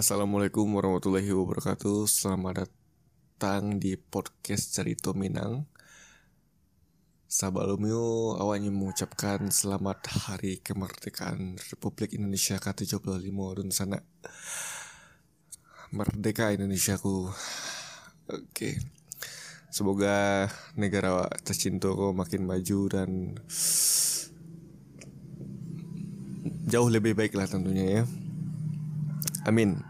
Assalamualaikum warahmatullahi wabarakatuh. Selamat datang di podcast Cerita Minang. Sebelumnya awalnya mengucapkan selamat hari kemerdekaan Republik Indonesia ke-75 dan sana. Merdeka Indonesiaku. Oke. Semoga negara tercintaku makin maju dan jauh lebih baik lah tentunya ya. Amin.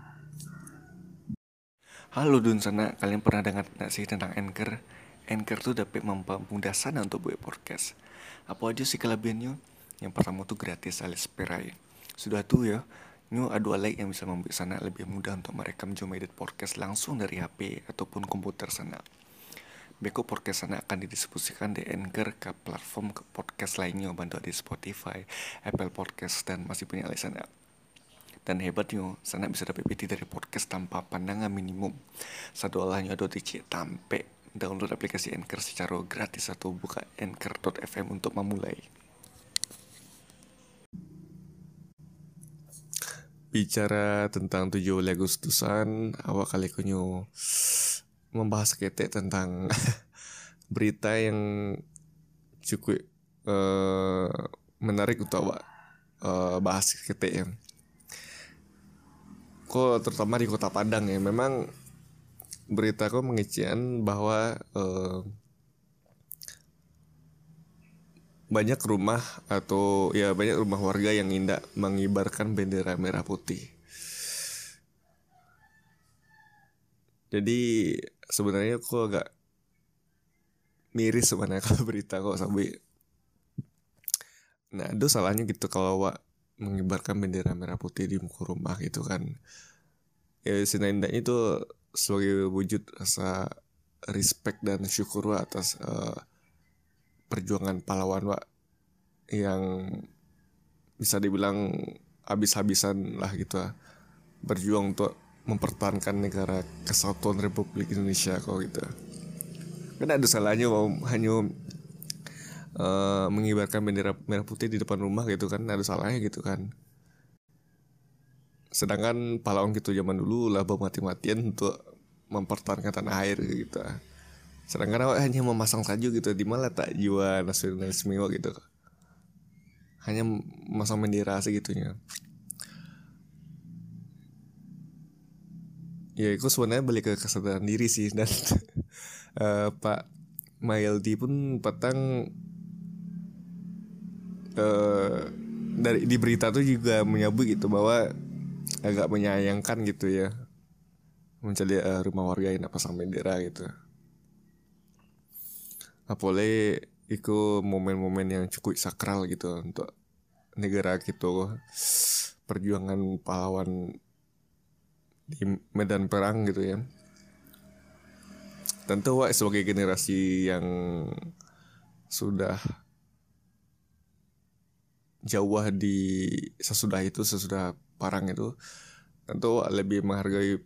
Halo Dun sana, kalian pernah dengar nggak sih tentang Anchor? Anchor tuh dapat mempermudah sana untuk buat podcast. Apa aja sih kelebihannya? Yang pertama tuh gratis alias perai. Sudah tuh ya, Nyu ada like yang bisa membuat sana lebih mudah untuk merekam jom edit podcast langsung dari HP ataupun komputer sana. Beko podcast sana akan didistribusikan di Anchor ke platform ke podcast lainnya bantu di Spotify, Apple Podcast dan masih punya lain sana. Dan hebatnya, sana bisa dapat PT dari podcast tanpa pandangan minimum. Satu alahnya ada cik tampe. Download aplikasi Anchor secara gratis atau buka anchor.fm untuk memulai. Bicara tentang 7 Agustusan, awak kali kunyo membahas ketek tentang berita yang cukup uh, menarik untuk awak uh, bahas ketek yang kok terutama di kota Padang ya memang berita kok mengician bahwa uh, banyak rumah atau ya banyak rumah warga yang indah mengibarkan bendera merah putih. Jadi sebenarnya kok agak miris sebenarnya kalau berita kok sampai Nah, itu salahnya gitu kalau mengibarkan bendera merah putih di muka rumah gitu kan. Ya setidaknya itu sebagai wujud rasa respect dan syukur wa atas uh, perjuangan pahlawan wa yang bisa dibilang habis-habisan lah gitu lah berjuang untuk mempertahankan negara kesatuan Republik Indonesia kok gitu. Kan ada salahnya mau hanya uh, mengibarkan bendera merah putih di depan rumah gitu kan ada salahnya gitu kan. Sedangkan pahlawan gitu zaman dulu lah mati-matian untuk mempertahankan tanah air gitu. Sedangkan awak hanya memasang salju gitu di mana tak jiwa nasionalisme gitu? Hanya memasang bendera segitunya ya itu sebenarnya balik ke kesadaran diri sih. Dan uh, Pak Maildi pun petang dari di berita tuh juga menyebut gitu bahwa agak menyayangkan gitu ya. Mencari uh, rumah warga yang pasang bendera gitu. Apalagi itu momen-momen yang cukup sakral gitu untuk negara gitu. Perjuangan pahlawan di medan perang gitu ya. Tentu Wak sebagai generasi yang sudah jauh di sesudah itu sesudah parang itu tentu lebih menghargai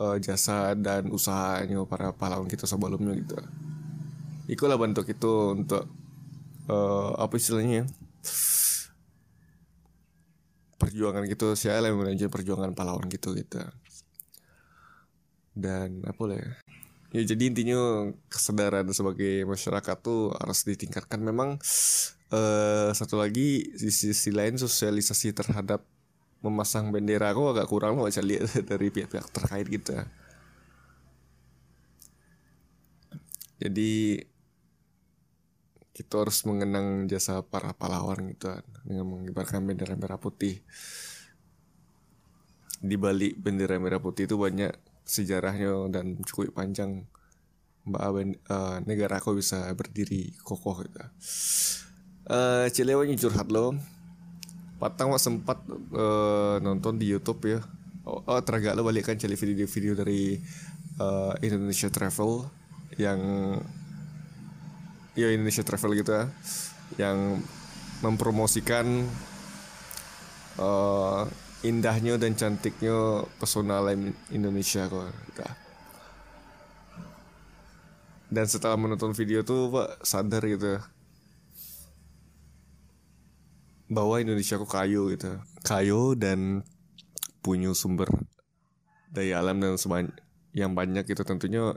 uh, jasa dan usahanya para pahlawan kita sebelumnya gitu. Ikulah bentuk itu untuk uh, apa istilahnya perjuangan gitu saya lebih melanjut perjuangan pahlawan gitu gitu dan apa lah ya ya jadi intinya kesadaran sebagai masyarakat tuh harus ditingkatkan. Memang uh, satu lagi di sisi lain sosialisasi terhadap memasang bendera aku agak kurang loh saya lihat dari pihak-pihak terkait gitu jadi kita harus mengenang jasa para pahlawan gitu kan dengan mengibarkan bendera merah putih. Di balik bendera merah putih itu banyak sejarahnya dan cukup panjang mbak uh, negara aku bisa berdiri kokoh gitu uh, Cilewa curhat lo Patang wak sempat uh, nonton di YouTube ya. Oh, oh teragak lo balik kan cari video-video dari uh, Indonesia Travel yang ya Indonesia Travel gitu ya yang mempromosikan indahnya dan cantiknya pesona lain Indonesia kok. Dan setelah menonton video tuh pak sadar gitu bahwa Indonesia kok kayu gitu. Kayu dan punya sumber daya alam dan sebanyak yang banyak itu tentunya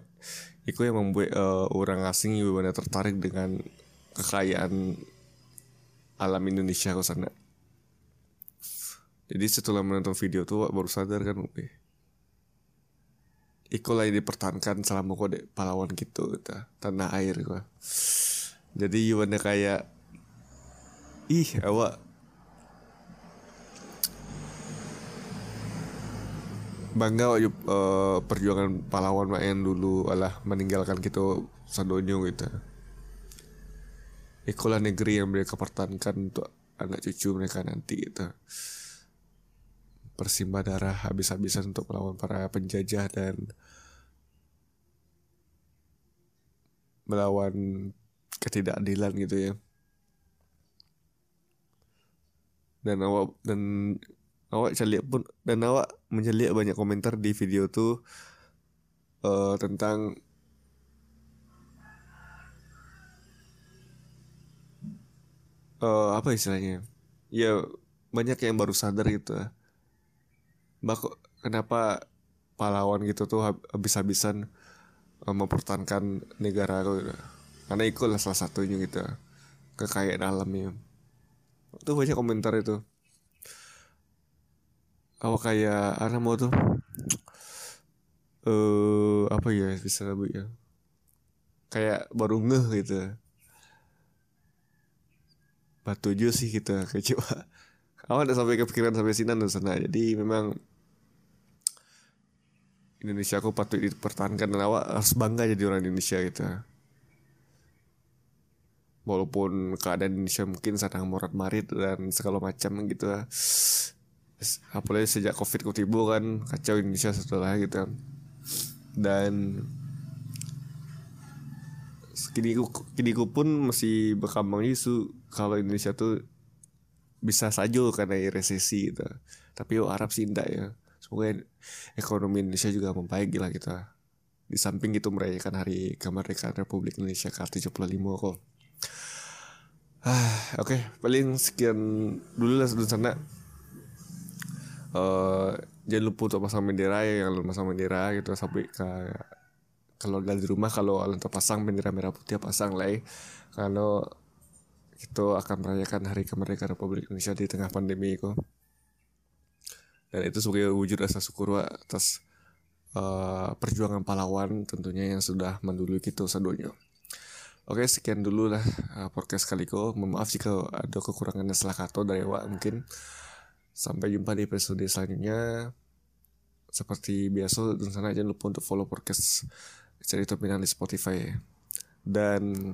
itu yang membuat uh, orang asing juga tertarik dengan kekayaan alam Indonesia ke sana. Jadi setelah menonton video tuh baru sadar kan, eh, Iko lagi dipertahankan selama kode pahlawan gitu, gitu. Tanah air gua. Jadi gimana kayak ih awak. Bangga wajib uh, perjuangan pahlawan main dulu alah meninggalkan gitu sadonyo gitu. Ikulah negeri yang mereka pertahankan untuk anak cucu mereka nanti gitu bersimbah darah habis-habisan untuk melawan para penjajah dan melawan ketidakadilan gitu ya. Dan awak dan awak lihat pun dan awak menjelik banyak komentar di video tuh uh, tentang uh, apa istilahnya? Ya banyak yang baru sadar gitu Mbak kenapa pahlawan gitu tuh habis-habisan uh, mempertahankan negara gitu. karena itu lah salah satunya gitu kekayaan alamnya. Tuh banyak komentar itu. Apa kayak anak mau tuh? Eh uh, apa ya bisa lebih ya? Kayak baru ngeh gitu. Batu sih kita kayak awal udah sampai kepikiran sampai sini dan sana. Jadi memang Indonesia aku patut dipertahankan dan awak harus bangga jadi orang Indonesia gitu. Walaupun keadaan Indonesia mungkin sedang morat marit dan segala macam gitu. Apalagi sejak covid kutibu kan kacau Indonesia setelah gitu. Dan kini kini pun masih berkembang isu kalau Indonesia tuh bisa saja karena resesi gitu. Tapi yo Arab sih enggak ya. Semoga ekonomi Indonesia juga membaik lah kita. Di samping itu merayakan hari kemerdekaan Republik Indonesia ke-75 kok. Ah oke. Okay, paling sekian dulu lah sebelum sana. Uh, jangan lupa untuk pasang bendera ya. Yang pasang bendera gitu. Sampai ke kalau di rumah kalau untuk pasang bendera merah putih pasang lah ya. kalau itu akan merayakan hari kemerdekaan Republik Indonesia di tengah pandemi itu dan itu sebagai wujud rasa syukur atas uh, perjuangan pahlawan tentunya yang sudah mendului kita sedunia Oke sekian dulu lah uh, podcast kali ko. Maaf jika ada kekurangan dan salah kata dari Wak mungkin. Sampai jumpa di episode selanjutnya. Seperti biasa, dan sana jangan lupa untuk follow podcast cerita pinang di Spotify. Dan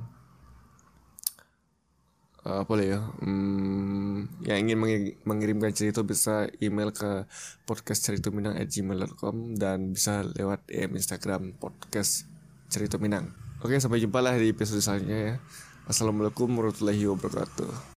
uh, apa ya? Hmm, yang ingin mengirimkan cerita bisa email ke podcast cerita minang at gmail.com dan bisa lewat DM Instagram podcast cerita minang. Oke, sampai jumpa lah di episode selanjutnya ya. Assalamualaikum warahmatullahi wabarakatuh.